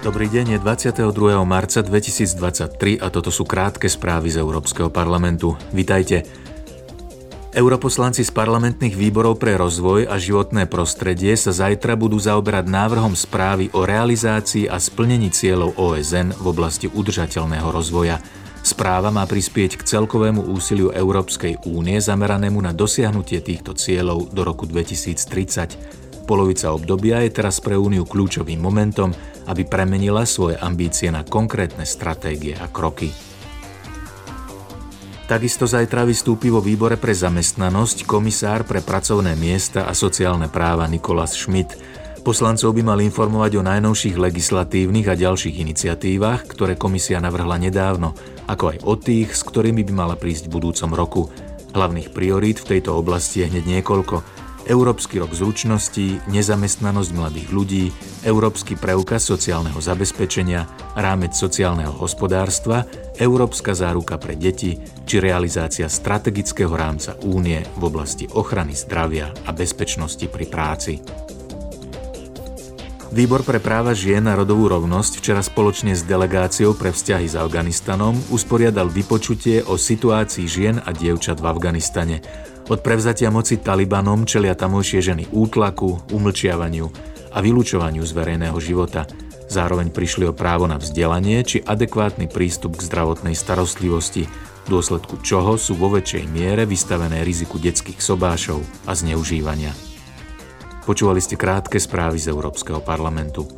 Dobrý deň, je 22. marca 2023 a toto sú krátke správy z Európskeho parlamentu. Vitajte. Europoslanci z parlamentných výborov pre rozvoj a životné prostredie sa zajtra budú zaoberať návrhom správy o realizácii a splnení cieľov OSN v oblasti udržateľného rozvoja. Správa má prispieť k celkovému úsiliu Európskej únie zameranému na dosiahnutie týchto cieľov do roku 2030. Polovica obdobia je teraz pre Úniu kľúčovým momentom, aby premenila svoje ambície na konkrétne stratégie a kroky. Takisto zajtra vystúpi vo výbore pre zamestnanosť komisár pre pracovné miesta a sociálne práva Nikolas Schmidt. Poslancov by mal informovať o najnovších legislatívnych a ďalších iniciatívach, ktoré komisia navrhla nedávno, ako aj o tých, s ktorými by mala prísť v budúcom roku. Hlavných priorít v tejto oblasti je hneď niekoľko – Európsky rok zručností, nezamestnanosť mladých ľudí, Európsky preukaz sociálneho zabezpečenia, rámec sociálneho hospodárstva, Európska záruka pre deti či realizácia strategického rámca únie v oblasti ochrany zdravia a bezpečnosti pri práci. Výbor pre práva žien a rodovú rovnosť včera spoločne s delegáciou pre vzťahy s Afganistanom usporiadal vypočutie o situácii žien a dievčat v Afganistane. Od prevzatia moci Talibanom čelia tamojšie ženy útlaku, umlčiavaniu a vylúčovaniu z verejného života. Zároveň prišli o právo na vzdelanie či adekvátny prístup k zdravotnej starostlivosti, dôsledku čoho sú vo väčšej miere vystavené riziku detských sobášov a zneužívania. Počúvali ste krátke správy z Európskeho parlamentu.